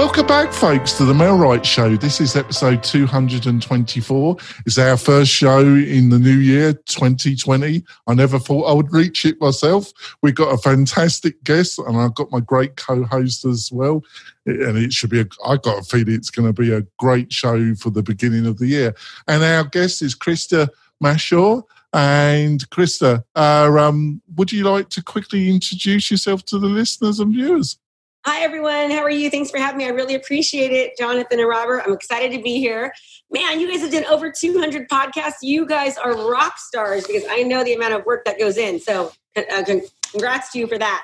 Welcome back, folks, to the MailRight Show. This is episode 224. It's our first show in the new year, 2020. I never thought I would reach it myself. We've got a fantastic guest, and I've got my great co host as well. And it should be, a, I got a feeling it's going to be a great show for the beginning of the year. And our guest is Krista Mashore. And Krista, uh, um, would you like to quickly introduce yourself to the listeners and viewers? Hi, everyone. How are you? Thanks for having me. I really appreciate it, Jonathan and Robert. I'm excited to be here. Man, you guys have done over 200 podcasts. You guys are rock stars because I know the amount of work that goes in. So, uh, congrats to you for that.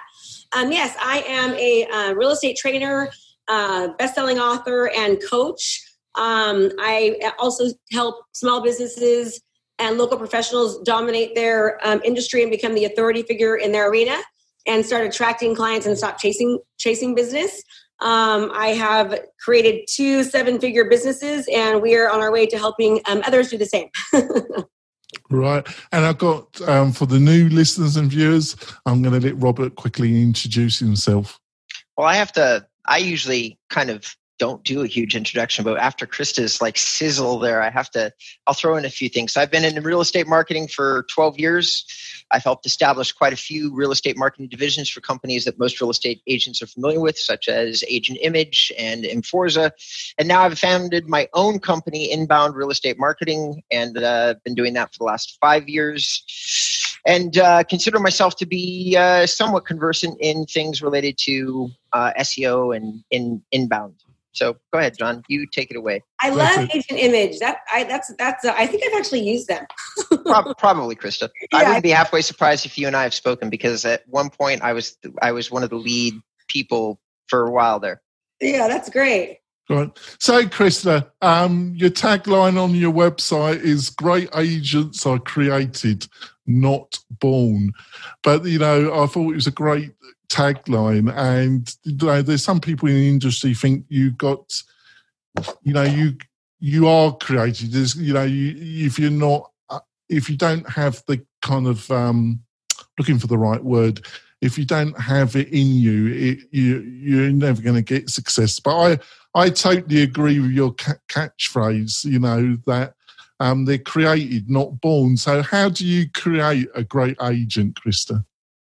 Um, yes, I am a uh, real estate trainer, uh, best-selling author, and coach. Um, I also help small businesses and local professionals dominate their um, industry and become the authority figure in their arena and start attracting clients and stop chasing chasing business. Um, I have created two seven figure businesses, and we are on our way to helping um, others do the same. right. And I've got um, for the new listeners and viewers, I'm going to let Robert quickly introduce himself. Well, I have to, I usually kind of don't do a huge introduction, but after Krista's like sizzle there, I have to, I'll throw in a few things. So I've been in real estate marketing for 12 years. I've helped establish quite a few real estate marketing divisions for companies that most real estate agents are familiar with, such as Agent Image and Inforza. And now I've founded my own company, Inbound Real Estate Marketing, and uh, been doing that for the last five years. And uh, consider myself to be uh, somewhat conversant in things related to uh, SEO and in inbound. So go ahead, John. You take it away. I love Agent Image. That I that's that's. Uh, I think I've actually used them. Probably, Krista. Yeah, I wouldn't be halfway surprised if you and I have spoken because at one point I was I was one of the lead people for a while there. Yeah, that's great. Right. So, Krista, um, your tagline on your website is "Great agents are created, not born." But you know, I thought it was a great tagline. And you know, there's some people in the industry think you got, you know, you you are created. There's, you know, you, if you're not, uh, if you don't have the kind of um, looking for the right word, if you don't have it in you, it, you you're never going to get success. But I I totally agree with your catchphrase. You know that. Um, they're created, not born. So, how do you create a great agent, Krista?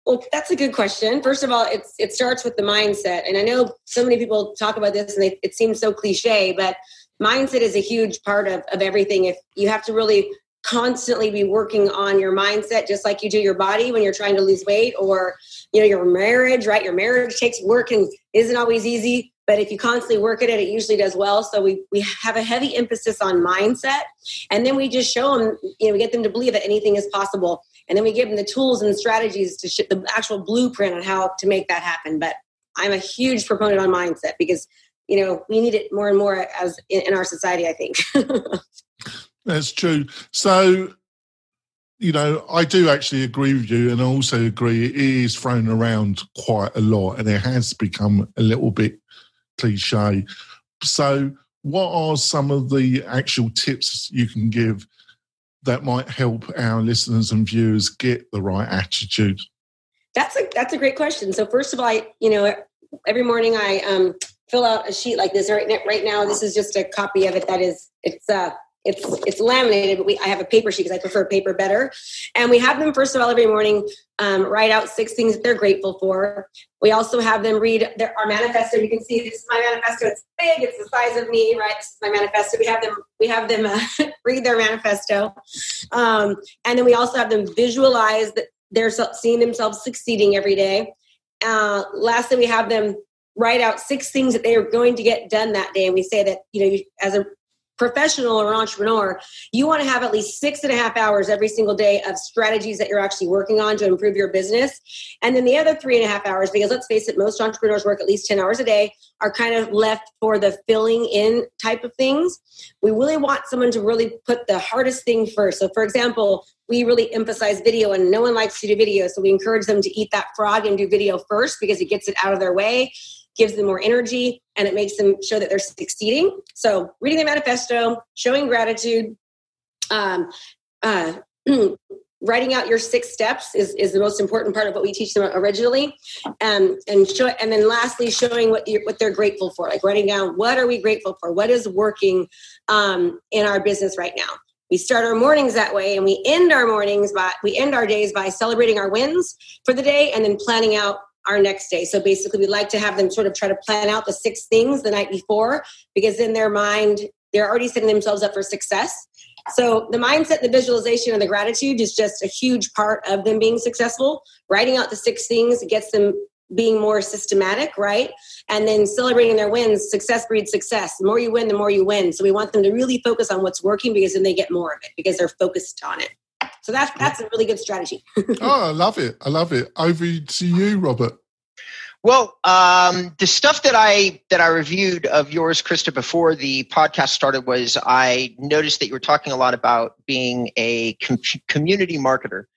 Well, that's a good question. First of all, it's it starts with the mindset, and I know so many people talk about this, and they, it seems so cliche, but mindset is a huge part of of everything. If you have to really constantly be working on your mindset, just like you do your body when you're trying to lose weight, or you know your marriage, right? Your marriage takes work and isn't always easy, but if you constantly work at it, it usually does well. So we we have a heavy emphasis on mindset, and then we just show them, you know, we get them to believe that anything is possible and then we give them the tools and strategies to sh- the actual blueprint on how to make that happen. But i'm a huge proponent on mindset because you know we need it more and more as in, in our society i think. That's true. So you know i do actually agree with you and i also agree it is thrown around quite a lot and it has become a little bit cliche so what are some of the actual tips you can give that might help our listeners and viewers get the right attitude? That's a that's a great question. So first of all, I you know every morning I um, fill out a sheet like this. Right right now, this is just a copy of it. That is it's uh it's it's laminated, but we I have a paper sheet because I prefer paper better. And we have them first of all every morning um, write out six things that they're grateful for. We also have them read their, our manifesto. You can see this is my manifesto. It's big. It's the size of me, right? This is my manifesto. We have them. We have them uh, read their manifesto, um, and then we also have them visualize that they're seeing themselves succeeding every day. Uh, lastly, we have them write out six things that they are going to get done that day, and we say that you know, you, as a professional or entrepreneur, you want to have at least six and a half hours every single day of strategies that you're actually working on to improve your business. And then the other three and a half hours, because let's face it, most entrepreneurs work at least 10 hours a day, are kind of left for the filling in type of things. We really want someone to really put the hardest thing first. So, for example, we really emphasize video and no one likes to do video. So we encourage them to eat that frog and do video first because it gets it out of their way gives them more energy and it makes them show that they're succeeding. So, reading the manifesto, showing gratitude, um, uh, writing out your six steps is, is the most important part of what we teach them originally. Um, and show and then lastly showing what you what they're grateful for like writing down what are we grateful for? What is working um, in our business right now? We start our mornings that way and we end our mornings by we end our days by celebrating our wins for the day and then planning out our next day so basically we like to have them sort of try to plan out the six things the night before because in their mind they're already setting themselves up for success so the mindset, the visualization, and the gratitude is just a huge part of them being successful. Writing out the six things gets them being more systematic, right? And then celebrating their wins. Success breeds success. The more you win, the more you win. So we want them to really focus on what's working because then they get more of it because they're focused on it. So that's that's a really good strategy. oh, I love it. I love it. Over to you, Robert. Well, um, the stuff that I that I reviewed of yours, Krista, before the podcast started was I noticed that you were talking a lot about being a com- community marketer,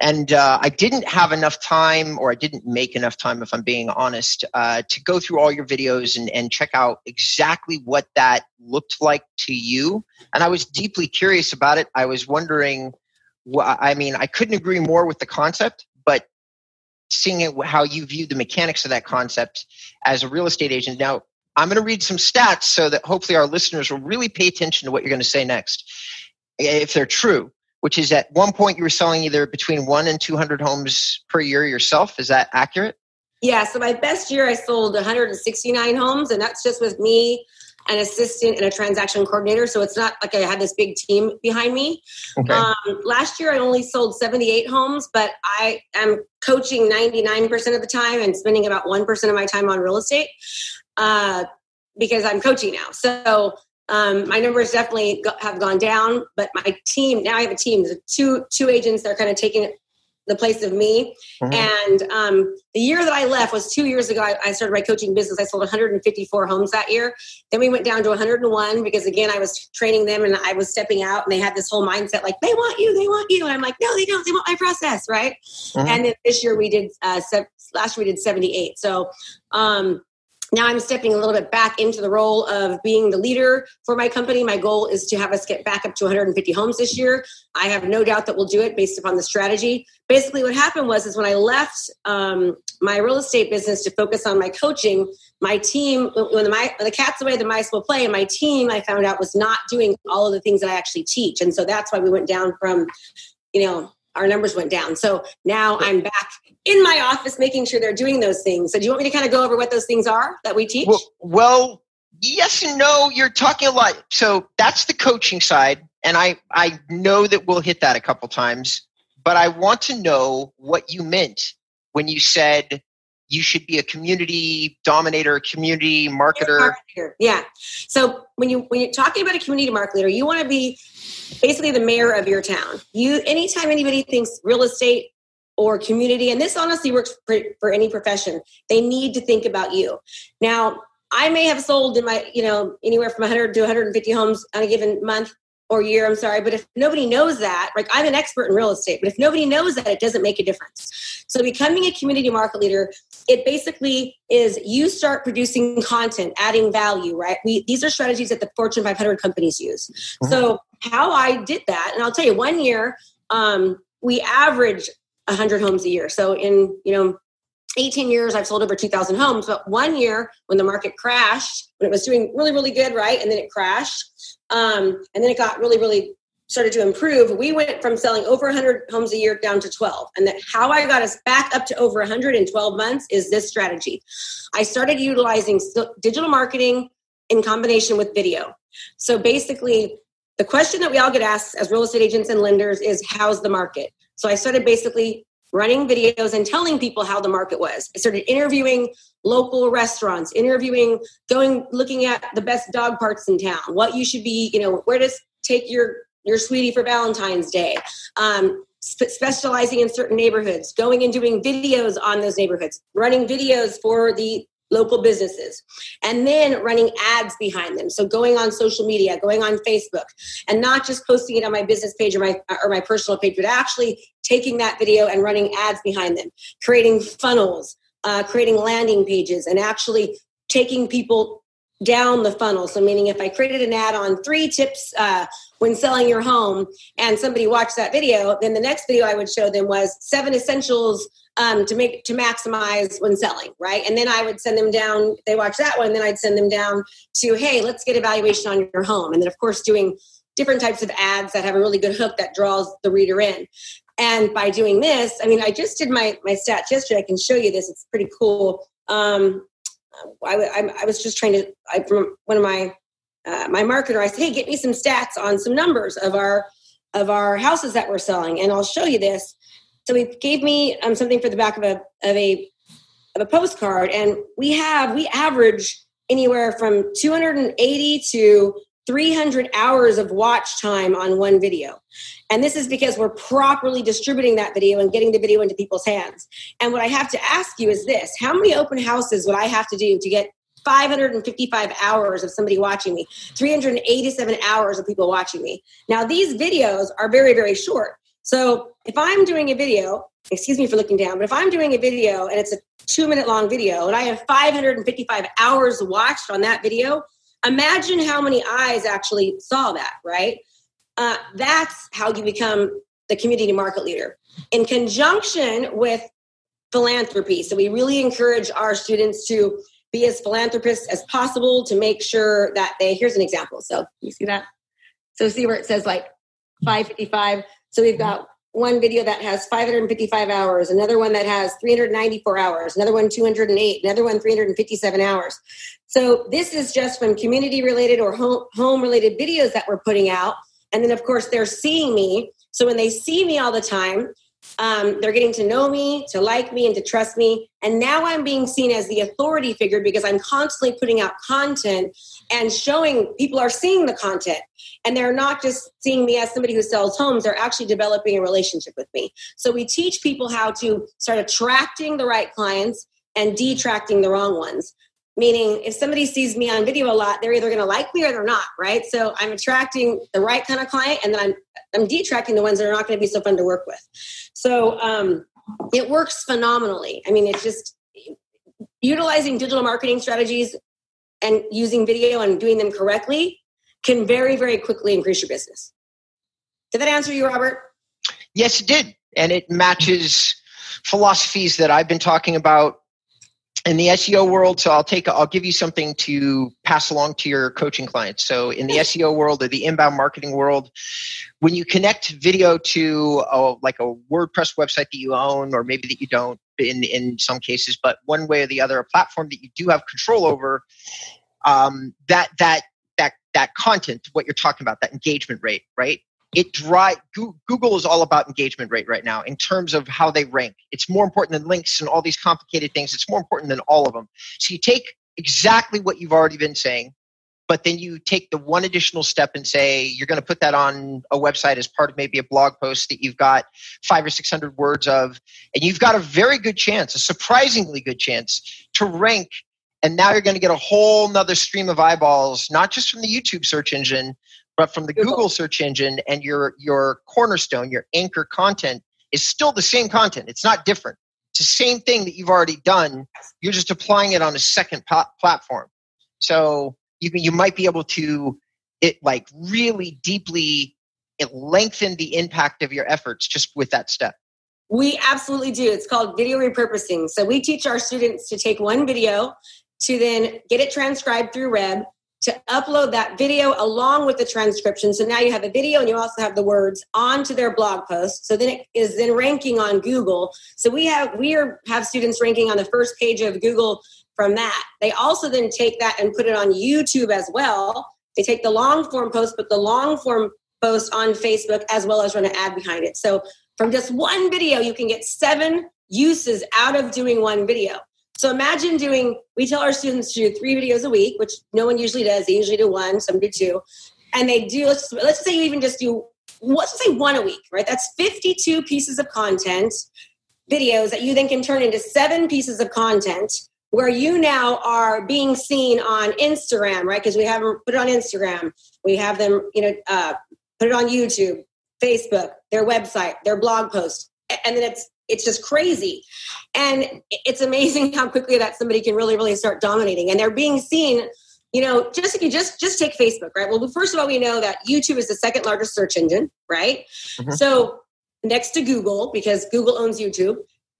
and uh, I didn't have enough time, or I didn't make enough time, if I'm being honest, uh, to go through all your videos and, and check out exactly what that looked like to you. And I was deeply curious about it. I was wondering. I mean, I couldn't agree more with the concept, but seeing it, how you view the mechanics of that concept as a real estate agent. Now, I'm going to read some stats so that hopefully our listeners will really pay attention to what you're going to say next, if they're true. Which is at one point you were selling either between one and 200 homes per year yourself. Is that accurate? Yeah. So my best year, I sold 169 homes, and that's just with me an assistant and a transaction coordinator. So it's not like I had this big team behind me. Okay. Um, last year, I only sold 78 homes, but I am coaching 99% of the time and spending about 1% of my time on real estate uh, because I'm coaching now. So um, my numbers definitely have gone down, but my team now I have a team. Two two agents. They're kind of taking the place of me. Mm-hmm. And um, the year that I left was two years ago. I, I, started my coaching business. I sold 154 homes that year. Then we went down to 101 because again, I was training them and I was stepping out, and they had this whole mindset like they want you, they want you, and I'm like, no, they don't. They want my process, right? Mm-hmm. And then this year we did. Uh, se- last year we did 78. So. Um, now I'm stepping a little bit back into the role of being the leader for my company. My goal is to have us get back up to 150 homes this year. I have no doubt that we'll do it based upon the strategy. Basically, what happened was is when I left um, my real estate business to focus on my coaching, my team when my, the cat's away, the mice will play. And my team, I found out, was not doing all of the things that I actually teach, and so that's why we went down from, you know, our numbers went down. So now I'm back in my office making sure they're doing those things. So do you want me to kind of go over what those things are that we teach? Well, well yes and no. You're talking a lot. So that's the coaching side. And I, I know that we'll hit that a couple times, but I want to know what you meant when you said you should be a community dominator, community marketer. Yeah. So when you when you're talking about a community market leader, you want to be basically the mayor of your town. You anytime anybody thinks real estate or community, and this honestly works for, for any profession, they need to think about you. Now, I may have sold in my, you know, anywhere from 100 to 150 homes on a given month or year, I'm sorry, but if nobody knows that, like I'm an expert in real estate, but if nobody knows that, it doesn't make a difference. So becoming a community market leader, it basically is you start producing content, adding value, right? We these are strategies that the Fortune 500 companies use. Mm-hmm. So how I did that, and I'll tell you, one year um, we averaged 100 homes a year. So in, you know, 18 years, I've sold over 2,000 homes. But one year when the market crashed, when it was doing really, really good, right? And then it crashed. Um, and then it got really, really started to improve. We went from selling over 100 homes a year down to 12. And that how I got us back up to over 100 in 12 months is this strategy. I started utilizing digital marketing in combination with video. So basically, the question that we all get asked as real estate agents and lenders is how's the market? So I started basically running videos and telling people how the market was. I started interviewing local restaurants, interviewing, going, looking at the best dog parks in town, what you should be, you know, where to take your your sweetie for Valentine's Day. Um, specializing in certain neighborhoods, going and doing videos on those neighborhoods, running videos for the local businesses and then running ads behind them. So going on social media going on facebook and not just posting it on my business page or my or my personal page but actually taking that video and running ads behind them creating funnels uh, creating landing pages and actually taking people down the funnel. So meaning if i created an ad on three tips uh, when selling your home and somebody watched that video then the next video i would show them was seven essentials um, to make to maximize when selling right? And then i would send them down they watch that one then i'd send them down to hey let's get evaluation on your home. And then of course doing different types of ads that have a really good hook that draws the reader in. And by doing this i mean i just did my my stats yesterday. I can show you this. It's pretty cool. Um, I, I, I was just trying to I, from one of my uh, my marketer i said hey get me some stats on some numbers of our of our houses that we're selling. And i'll show you this so he gave me um, something for the back of a of a of a postcard, and we have we average anywhere from 280 to 300 hours of watch time on one video. And this is because we're properly distributing that video and getting the video into people's hands. And what I have to ask you is this how many open houses would I have to do to get 555 hours of somebody watching me, 387 hours of people watching me? Now, these videos are very, very short. So if I'm doing a video, excuse me for looking down, but if I'm doing a video and it's a two minute long video and I have 555 hours watched on that video, imagine how many eyes actually saw that, right? Uh, that's how you become the community market leader in conjunction with philanthropy. So we really encourage our students to be as philanthropists as possible to make sure that they, here's an example. So you see that? So see where it says like 555. So we've mm-hmm. got one video that has 555 hours, another one that has 394 hours, another one 208, another one 357 hours. So this is just from community related or home, home related videos that we're putting out. And then, of course, they're seeing me. So when they see me all the time, um, they're getting to know me, to like me, and to trust me. And now I'm being seen as the authority figure because I'm constantly putting out content and showing people are seeing the content. And they're not just seeing me as somebody who sells homes, they're actually developing a relationship with me. So we teach people how to start attracting the right clients and detracting the wrong ones meaning if somebody sees me on video a lot they're either going to like me or they're not right? So i'm attracting the right kind of client and then i'm i'm detracting the ones that are not going to be so fun to work with. So um, it works phenomenally. I mean it's just utilizing digital marketing strategies and using video and doing them correctly can very very quickly increase your business. Did that answer you robert? Yes it did. And it matches philosophies that i've been talking about in the SEO world, so I'll take I'll give you something to pass along to your coaching clients. So in the SEO world or the inbound marketing world, when you connect video to a, like a WordPress website that you own or maybe that you don't in in some cases, but one way or the other, a platform that you do have control over, um, that that that that content, what you're talking about, that engagement rate, right? It drive google is all about engagement rate right now in terms of how they rank. It's more important than links and all these complicated things. It's more important than all of them. So you take exactly what you've already been saying but then you take the one additional step and say you're going to put that on a website as part of maybe a blog post that you've got five or six hundred words of and you've got a very good chance a surprisingly good chance to rank and now you're going to get a whole nother stream of eyeballs not just from the youtube search engine but from the Google. Google search engine and your your cornerstone, your anchor content is still the same content. It's not different. It's the same thing that you've already done. You're just applying it on a second platform. So you you might be able to it like really deeply it lengthen the impact of your efforts just with that step. We absolutely do. It's called video repurposing. So we teach our students to take one video to then get it transcribed through Rev to upload that video along with the transcription. So now you have a video and you also have the words onto their blog post. So then it is then ranking on Google. So we have we are have students ranking on the first page of Google from that. They also then take that and put it on YouTube as well. They take the long form post, but the long form post on Facebook as well as run an ad behind it. So from just one video, you can get seven uses out of doing one video. So imagine doing, we tell our students to do three videos a week, which no one usually does. They usually do one, some do two. And they do, let's, let's say you even just do, let's say one a week, right? That's 52 pieces of content, videos that you then can turn into seven pieces of content where you now are being seen on Instagram, right? Because we have them put it on Instagram. We have them, you know, uh, put it on YouTube, Facebook, their website, their blog post. And then it's it's just crazy and it's amazing how quickly that somebody can really really start dominating and they're being seen you know, just if you just just take Facebook, right? Well, first of all, we know that YouTube is the second largest search engine, right? Mm-hmm. So next to Google, because Google owns YouTube.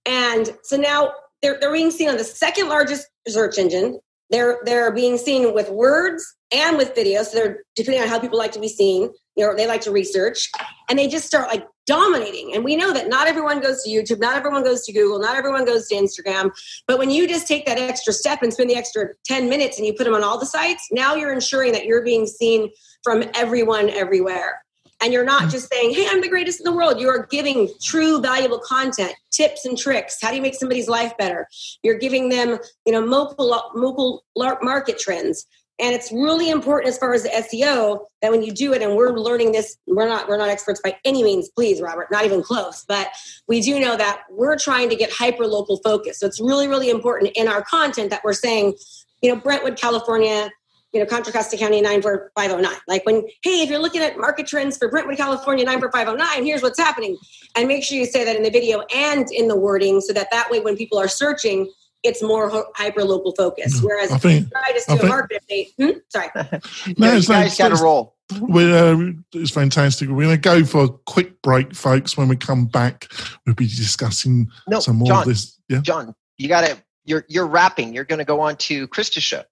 And so now they're, they're being seen on the second largest search engine. They're they're being seen with words and with video. So they're depending on how people like to be seen, you know, they like to research, and they just start like dominating. And we know that not everyone goes to YouTube, not everyone goes to Google, not everyone goes to Instagram. But when you just take that extra step and spend the extra 10 minutes and you put them on all the sites, now you're ensuring that you're being seen from everyone everywhere. And you're not just saying, hey, I'm the greatest in the world. You are giving true valuable content, tips and tricks. How do you make somebody's life better? You're giving them, you know, local, local market trends and it's really important as far as the SEO that when you do it, and we're learning this, we're not we're not experts by any means, please, Robert, not even close. But we do know that we're trying to get hyper local focus. So it's really really important in our content that we're saying, you know, Brentwood, California, you know, Contra Costa County 94509. Like when, hey, if you're looking at market trends for Brentwood, California 94509, here's what's happening. And make sure you say that in the video and in the wording so that that way when people are searching, it's more hyper local focus. Mm. Whereas I think, if you try to do a market update, hmm? sorry. no, you guys got to roll. we uh, it's fantastic. We're going to go for a quick break, folks. When we come back, we'll be discussing no, some more John, of this. Yeah? John, you got to. You're you're wrapping. You're going to go on to Krista's show.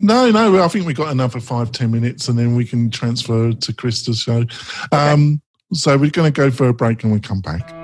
No, no. I think we've got another five ten minutes, and then we can transfer to Krista's show. Okay. Um, so we're going to go for a break, and we come back.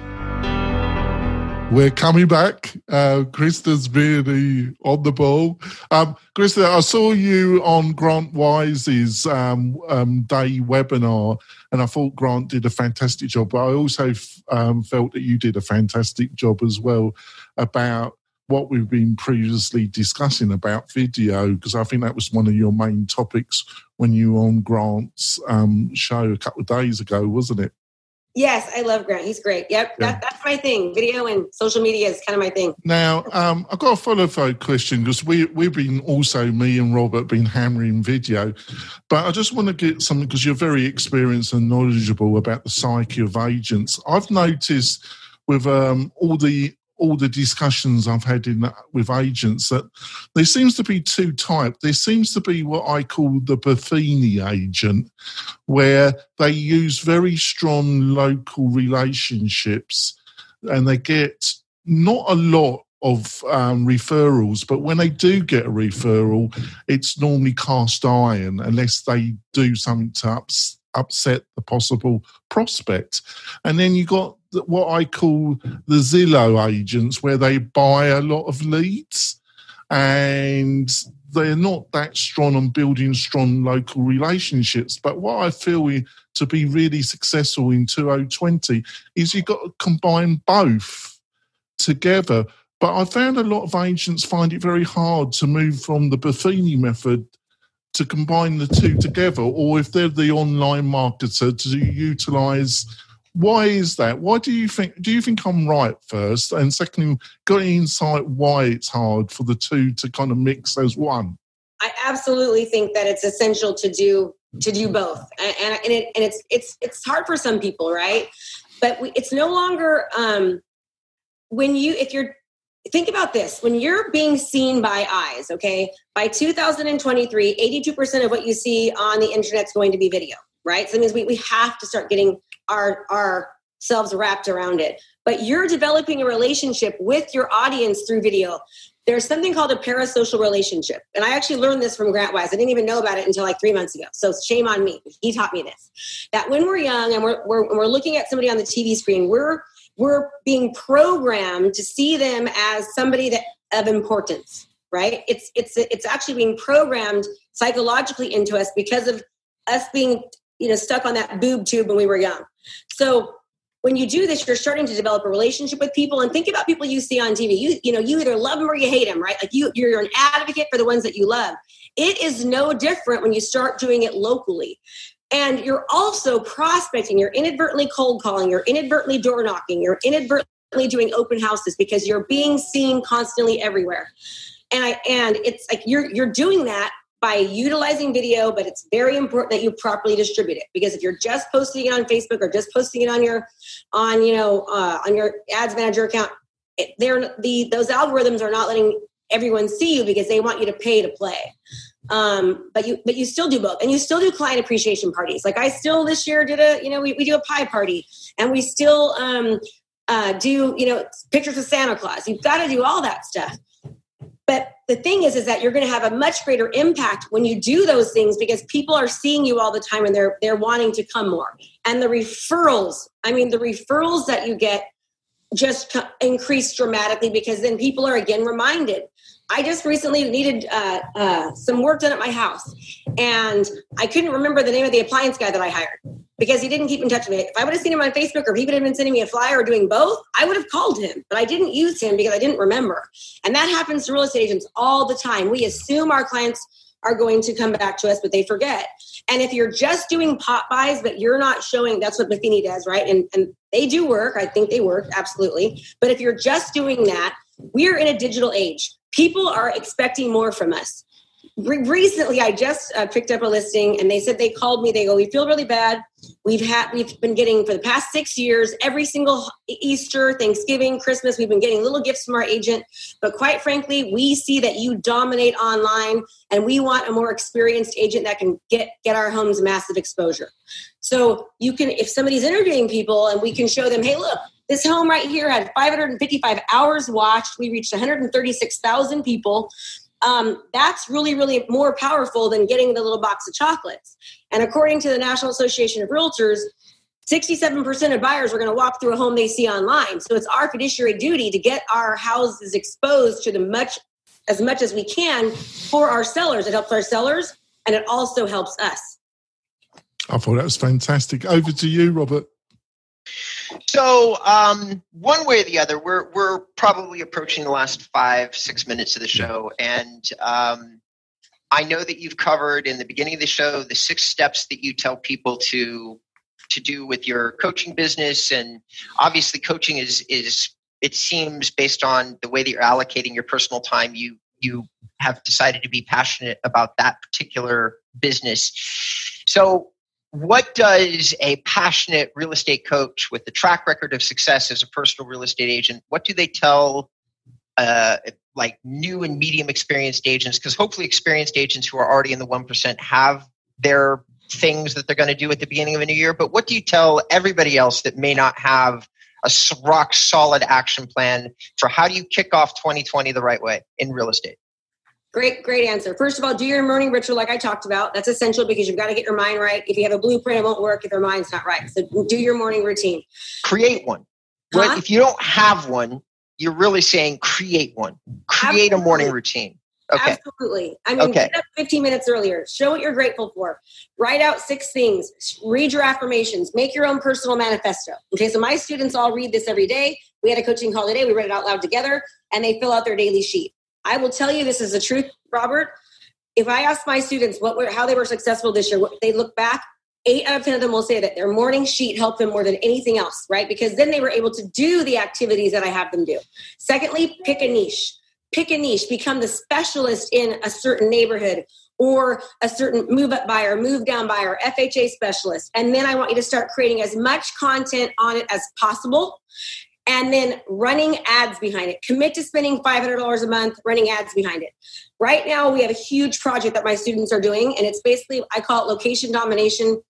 We're coming back. Uh, Krista's really on the ball. Um, Krista, I saw you on Grant Wise's um, um, day webinar, and I thought Grant did a fantastic job. But I also um, felt that you did a fantastic job as well about what we've been previously discussing about video, because I think that was one of your main topics when you were on Grant's um, show a couple of days ago, wasn't it? Yes, I love Grant. He's great. Yep, yeah. that, that's my thing. Video and social media is kind of my thing. Now, um, I've got a follow-up question because we we've been also me and Robert been hammering video, but I just want to get something because you're very experienced and knowledgeable about the psyche of agents. I've noticed with um, all the all the discussions I've had in with agents that there seems to be two types. There seems to be what I call the Buffini agent, where they use very strong local relationships and they get not a lot of um, referrals, but when they do get a referral, it's normally cast iron unless they do something to ups, upset the possible prospect. And then you got what I call the Zillow agents, where they buy a lot of leads and they're not that strong on building strong local relationships. But what I feel to be really successful in 2020 is you've got to combine both together. But I found a lot of agents find it very hard to move from the Buffini method to combine the two together, or if they're the online marketer, to utilize why is that? Why do you think? Do you think I'm right first, and secondly, got any insight why it's hard for the two to kind of mix as one? I absolutely think that it's essential to do to do both, and and, it, and it's it's it's hard for some people, right? But we, it's no longer um, when you if you're think about this when you're being seen by eyes okay by 2023 82% of what you see on the internet is going to be video right so that means we, we have to start getting our ourselves wrapped around it. But you're developing a relationship with your audience through video. There's something called a parasocial relationship. And i actually learned this from grant wise i didn't even know about it until like three months ago. So shame on me. He taught me this. That when we're young and we're, we're, we're looking at somebody on the tv screen we're we're being programmed to see them as somebody that of importance right? It's it's it's actually being programmed psychologically into us because of us being you know stuck on that boob tube when we were young. So when you do this you're starting to develop a relationship with people and think about people you see on tv you you know you either love them or you hate them right? Like you you're an advocate for the ones that you love. It is no different when you start doing it locally. And you're also prospecting, you're inadvertently cold calling, you're inadvertently door knocking, you're inadvertently doing open houses because you're being seen constantly everywhere. And I and it's like you're you're doing that by utilizing video, but it's very important that you properly distribute it because if you're just posting it on Facebook or just posting it on your on you know uh, on your ads manager account, it, they're the those algorithms are not letting everyone see you because they want you to pay to play. Um, but you but you still do both, and you still do client appreciation parties. Like I still this year did a you know we, we do a pie party, and we still um, uh, do you know pictures of Santa Claus. You've got to do all that stuff. But the thing is, is that you're going to have a much greater impact when you do those things because people are seeing you all the time and they're they're wanting to come more. And the referrals, I mean, the referrals that you get just increase dramatically because then people are again reminded I just recently needed uh, uh, some work done at my house, and I couldn't remember the name of the appliance guy that I hired because he didn't keep in touch with me. If I would have seen him on Facebook or he would have been sending me a flyer or doing both, I would have called him, but I didn't use him because I didn't remember. And that happens to real estate agents all the time. We assume our clients are going to come back to us, but they forget. And if you're just doing pop-bys, but you're not showing, that's what Matheny does, right? And, and they do work. I think they work, absolutely. But if you're just doing that, we're in a digital age people are expecting more from us. Re- recently, I just uh, picked up a listing, and they said they called me. They go, "We feel really bad. We've had we've been getting for the past six years every single Easter, Thanksgiving, Christmas. We've been getting little gifts from our agent, but quite frankly, we see that you dominate online, and we want a more experienced agent that can get get our homes massive exposure. So you can, if somebody's interviewing people, and we can show them, hey, look, this home right here had 555 hours watched. We reached 136,000 people. Um, that's really, really more powerful than getting the little box of chocolates. And according to the National Association of Realtors, 67% of buyers are going to walk through a home they see online. So it's our fiduciary duty to get our houses exposed to the much as much as we can for our sellers. It helps our sellers and it also helps us. I thought that was fantastic. Over to you, Robert. So, um, one way or the other, we're we're probably approaching the last five six minutes of the show, and um, I know that you've covered in the beginning of the show the six steps that you tell people to to do with your coaching business, and obviously, coaching is is it seems based on the way that you're allocating your personal time, you you have decided to be passionate about that particular business. So what does a passionate real estate coach with the track record of success as a personal real estate agent what do they tell uh, like new and medium experienced agents? Because hopefully experienced agents who are already in the 1% have their things that they're going to do at the beginning of a new year but what do you tell everybody else that may not have a rock solid action plan for how do you kick off 2020 the right way in real estate Great, great answer. First of all, do your morning ritual like I talked about. That's essential because you've got to get your mind right. If you have a blueprint, it won't work if your mind's not right. So do your morning routine. Create one. Huh? If you don't have one, you're really saying create one. Create Absolutely. a morning routine. Okay. Absolutely. I mean, okay. get up 15 minutes earlier. Show what you're grateful for. Write out six things. Read your affirmations. Make your own personal manifesto. Okay, so my students all read this every day. We had a coaching call today. We read it out loud together, and they fill out their daily sheet. I will tell you this is the truth, Robert. If I ask my students what were, how they were successful this year, what they look back, eight out of 10 of them will say that their morning sheet helped them more than anything else, right? Because then they were able to do the activities that I have them do. Secondly, pick a niche. Pick a niche, become the specialist in a certain neighborhood or a certain move up buyer, move down buyer, FHA specialist. And then I want you to start creating as much content on it as possible and then running ads behind it. Commit to spending $500 a month running ads behind it. Right now, we have a huge project that my students are doing, and it's basically I call it location domination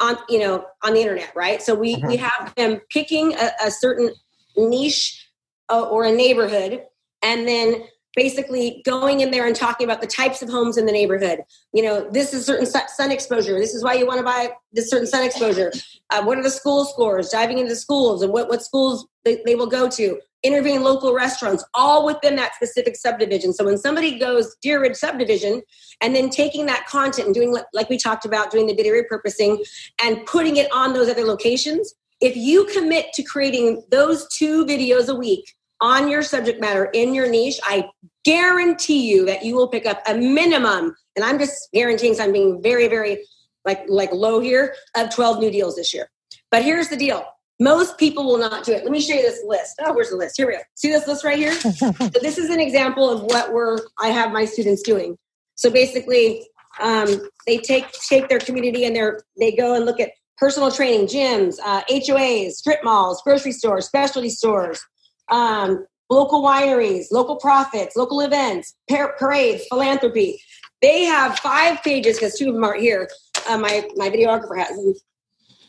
on you know on the internet, right? So we mm-hmm. we have them picking a, a certain niche uh, or a neighborhood, and then basically going in there and talking about the types of homes in the neighborhood. You know, this is certain sun exposure. This is why you want to buy this certain sun exposure. Uh, what are the school scores? Diving into schools and what, what schools they, they will go to. Interviewing local restaurants, all within that specific subdivision. So when somebody goes Deer Ridge subdivision and then taking that content and doing, like we talked about, doing the video repurposing and putting it on those other locations, if you commit to creating those two videos a week, on your subject matter in your niche, I guarantee you that you will pick up a minimum, and I'm just guaranteeing, so I'm being very, very like like low here of 12 new deals this year. But here's the deal. Most people will not do it. Let me show you this list. Oh, where's the list? Here we go. See this list right here? so this is an example of what we're I have my students doing. So basically, um, they take take their community and they're they go and look at personal training, gyms, uh, HOAs, strip malls, grocery stores, specialty stores, um, local wineries, local profits, local events, par- parades, philanthropy. They have five pages because two of them aren't here. Uh, my my videographer has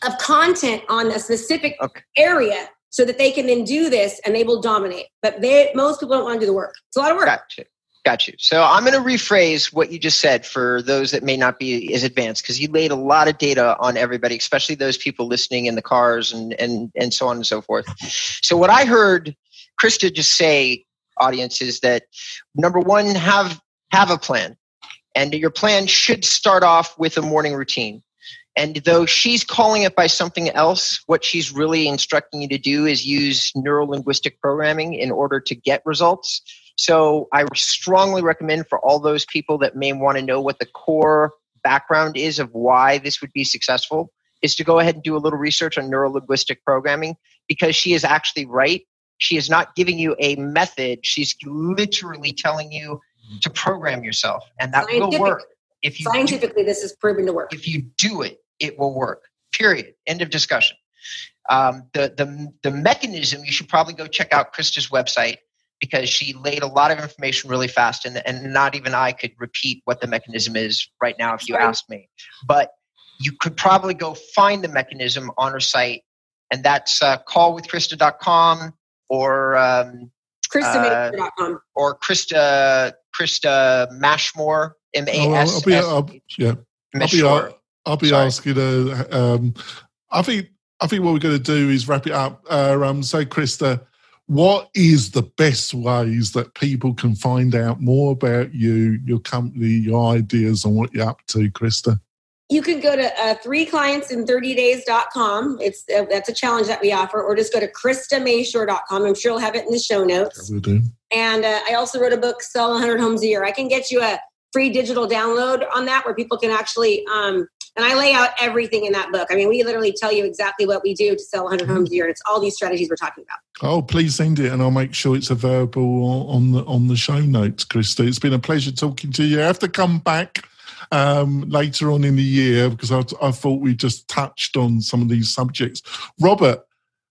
of content on a specific Okay. area so that they can then do this and they will dominate. But they most people don't want to do the work. It's a lot of work. Got you. Got you. So I'm going to rephrase what you just said for those that may not be as advanced because you laid a lot of data on everybody, especially those people listening in the cars and, and, and so on and so forth. So what I heard Krista just say, audience, is that number one, have have a plan. And your plan should start off with a morning routine. And though she's calling it by something else, what she's really instructing you to do is use neuro linguistic programming in order to get results. So I strongly recommend for all those people that may want to know what the core background is of why this would be successful is to go ahead and do a little research on neuro linguistic programming because she is actually right. She is not giving you a method. She's literally telling you to program yourself and that will work. If you do Scientifically, this is proven to work. if you do it, it will work. Period. End of discussion. Um, the the the mechanism you should probably go check out Krista's website because she laid a lot of information really fast, and and not even I could repeat what the mechanism is right now if you Right. asked me. But you could probably go find the mechanism on her site, and that's uh, callwithkrista.com or um, ChristaMaker.com. or Krista Krista Mashmore M A Oh, I'll S be, S I'll, yeah, I'll be, Mashmore. I'll be Sorry. asking her. Um, I think I think what we're going to do is wrap it up. Uh, um, so, Krista, what is the best ways that people can find out more about you, your company, your ideas, and what you're up to, Krista? You can go to uh, three clients in 30 days.com. It's uh, that's a challenge that we offer, or just go to KristaMashore.com. I'm sure you'll have it in the show notes. We'll do. And uh, I also wrote a book, Sell 100 Homes a Year. I can get you a free digital download on that where people can actually, um, and I lay out everything in that book. I mean, we literally tell you exactly what we do to sell 100 homes a year. And it's all these strategies we're talking about. Oh, please send it, and I'll make sure it's available on the on the show notes, Krista. It's been a pleasure talking to you. I have to come back um, later on in the year because I, I thought we just touched on some of these subjects. Robert,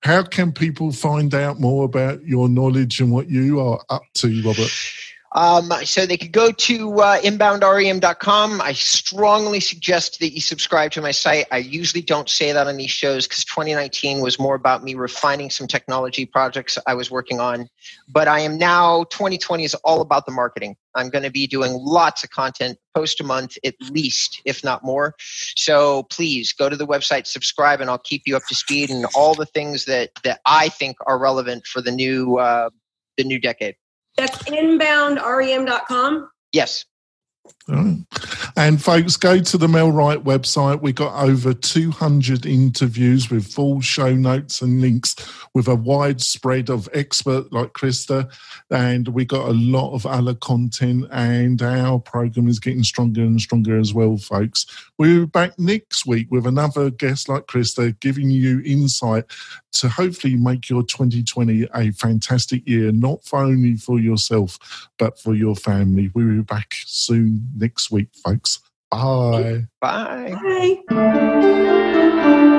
how can people find out more about your knowledge and what you are up to, Robert? Um, so they could go to uh, inboundrem.com. I strongly suggest that you subscribe to my site. I usually don't say that on these shows because 2019 was more about me refining some technology projects I was working on. But I am now, 2020 is all about the marketing. I'm going to be doing lots of content, post a month at least, if not more. So please go to the website, subscribe, and I'll keep you up to speed and all the things that, that I think are relevant for the new, uh, the new decade. That's inboundrem.com. Yes. And folks, go to the MailRight website. We got over 200 interviews with full show notes and links with a wide spread of expert like Krista. And we got a lot of other content and our program is getting stronger and stronger as well, folks. We're back next week with another guest like Krista giving you insight to hopefully make your 2020 a fantastic year, not only for yourself, but for your family. We'll be back soon next week, folks. Bye. Bye. Bye.